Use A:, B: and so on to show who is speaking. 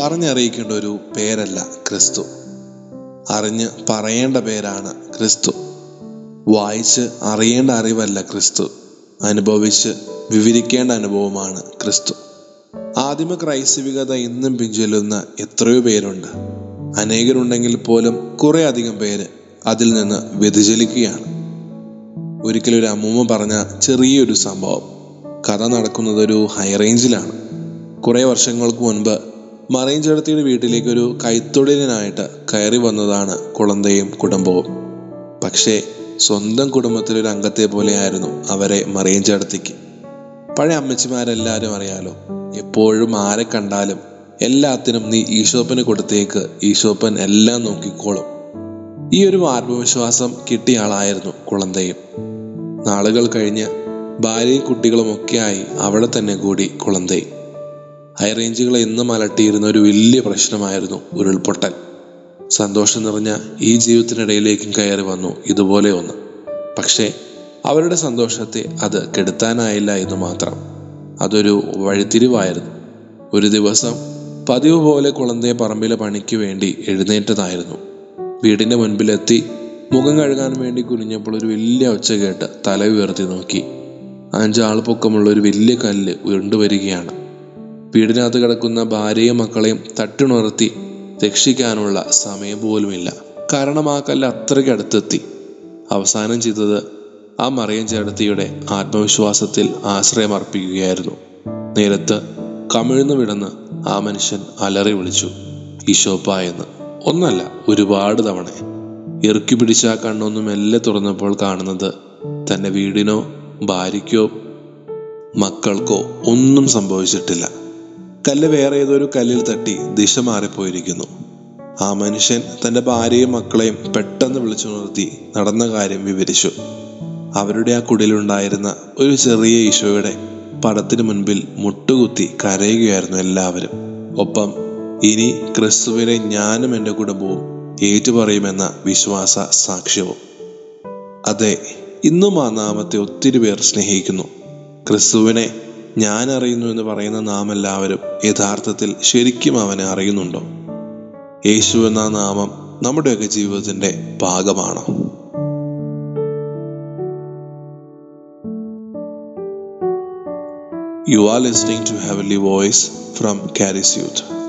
A: പറഞ്ഞറിയിക്കേണ്ട ഒരു പേരല്ല ക്രിസ്തു. അറിഞ്ഞ് പറയേണ്ട പേരാണ് ക്രിസ്തു. വായിച്ച് അറിയേണ്ട അറിവല്ല ക്രിസ്തു. അനുഭവിച്ച് വിവരിക്കേണ്ട അനുഭവമാണ് ക്രിസ്തു. ആദിമ ക്രൈസ്തവികത ഇന്നും പിഞ്ചൊല്ലുന്ന എത്രയോ പേരുണ്ട്. അനേകരുണ്ടെങ്കിൽ പോലും കുറേ അധികം പേര് അതിൽ നിന്ന് വ്യതിചലിക്കുകയാണ്. ഒരിക്കലൊരു ഒരു അമ്മൂമ്മ പറഞ്ഞ ചെറിയൊരു സംഭവം. കഥ നടക്കുന്നത് ഒരു ഹൈ റേഞ്ചിലാണ്. കുറേ വർഷങ്ങൾക്ക് മുൻപ് മറൈൻ ചേർത്തിയുടെ വീട്ടിലേക്ക് ഒരു കൈത്തൊഴിലിനായിട്ട് കയറി വന്നതാണ് കുളന്തയും കുടുംബവും. പക്ഷേ സ്വന്തം കുടുംബത്തിലൊരു അംഗത്തെ പോലെയായിരുന്നു അവരെ മറിയൻ ചേർത്തിക്ക് പഴയ അമ്മച്ചിമാരെല്ലാവരും അറിയാലോ എപ്പോഴും ആരെ കണ്ടാലും എല്ലാത്തിനും നീ ഈശോപ്പന് കൊടുത്തേക്ക് ഈശോപ്പൻ എല്ലാം നോക്കിക്കോളും. ഈ ഒരു ആത്മവിശ്വാസം കിട്ടിയ ആളായിരുന്നു കുളന്തയും. നാളുകൾ കഴിഞ്ഞ് ഭാര്യയും കുട്ടികളും ഒക്കെയായി അവിടെ തന്നെ കൂടി കുളന്തയും. ഹൈ റേഞ്ചുകളെ എന്നും അലട്ടിയിരുന്ന ഒരു വലിയ പ്രശ്നമായിരുന്നു ഉരുൾപൊട്ടൽ. സന്തോഷം നിറഞ്ഞ ഈ ജീവിതത്തിനിടയിലേക്കും കയറി വന്നു ഇതുപോലെ ഒന്ന്. പക്ഷേ അവരുടെ സന്തോഷത്തെ അത് കെടുത്താനായില്ല എന്ന് മാത്രം. അതൊരു വഴിത്തിരിവായിരുന്നു. ഒരു ദിവസം പതിവ് പോലെ കുളന്തയെ പറമ്പിലെ പണിക്ക് വേണ്ടി എഴുന്നേറ്റതായിരുന്നു. വീടിന്റെ മുൻപിലെത്തി മുഖം കഴുകാൻ വേണ്ടി കുനിഞ്ഞപ്പോൾ ഒരു വലിയ ഒച്ച കേട്ട് തല ഉയർത്തി നോക്കി. അഞ്ചാൾ പൊക്കമുള്ള ഒരു വലിയ കല്ല് ഉരുണ്ടുവരികയാണ്. വീടിനകത്ത് കിടക്കുന്ന ഭാര്യയും മക്കളെയും തട്ടുണർത്തി രക്ഷിക്കാനുള്ള സമയം പോലുമില്ല. കാരണം ആ കല്ല് അത്രയ്ക്ക് അടുത്തെത്തി. അവസാനം ചെയ്തത് ആ മറിയം ചേട്ടത്തിയുടെ ആത്മവിശ്വാസത്തിൽ ആശ്രയം അർപ്പിക്കുകയായിരുന്നു. നേരത്ത് കമിഴ്ന്നു വിടന്ന് ആ മനുഷ്യൻ അലറി വിളിച്ചു ഈശോപ്പ എന്ന്. ഒന്നല്ല ഒരുപാട് തവണ. ഇറുക്കി പിടിച്ച ആ കണ്ണൊന്നും മെല്ലെ തുറന്നപ്പോൾ കാണുന്നത് തന്റെ വീടിനോ ഭാര്യയ്ക്കോ മക്കൾക്കോ ഒന്നും സംഭവിച്ചിട്ടില്ല. കല്ല് വേറെ ഏതൊരു കല്ലിൽ തട്ടി ദിശ മാറിപ്പോയിരിക്കുന്നു. ആ മനുഷ്യൻ തന്റെ ഭാര്യയും മക്കളെയും പെട്ടെന്ന് വിളിച്ചു നിർത്തി നടന്ന കാര്യം വിവരിച്ചു. അവരുടെ ആ കുടിലുണ്ടായിരുന്ന ഒരു ചെറിയ ഈശോയുടെ പടത്തിനു മുൻപിൽ മുട്ടുകുത്തി കരയുകയായിരുന്നു എല്ലാവരും. ഒപ്പം ഇനി ക്രിസ്തുവിനെ ഞാനും എന്റെ കുടുംബവും ഏറ്റുപറയുമെന്ന വിശ്വാസ സാക്ഷ്യവും. അതെ ഇന്നും ആ നാമത്തെ ഒത്തിരി പേർ സ്നേഹിക്കുന്നു. ക്രിസ്തുവിനെ ഞാൻ അറിയുന്നു എന്ന് പറയുന്ന നാം എല്ലാവരും യഥാർത്ഥത്തിൽ ശരിക്കും അവനെ അറിയുന്നുണ്ടോ യേശു എന്ന നാമം നമ്മുടെയൊക്കെ ജീവിതത്തിന്റെ ഭാഗമാണോ You are listening to Heavenly Voice from Caris Youth.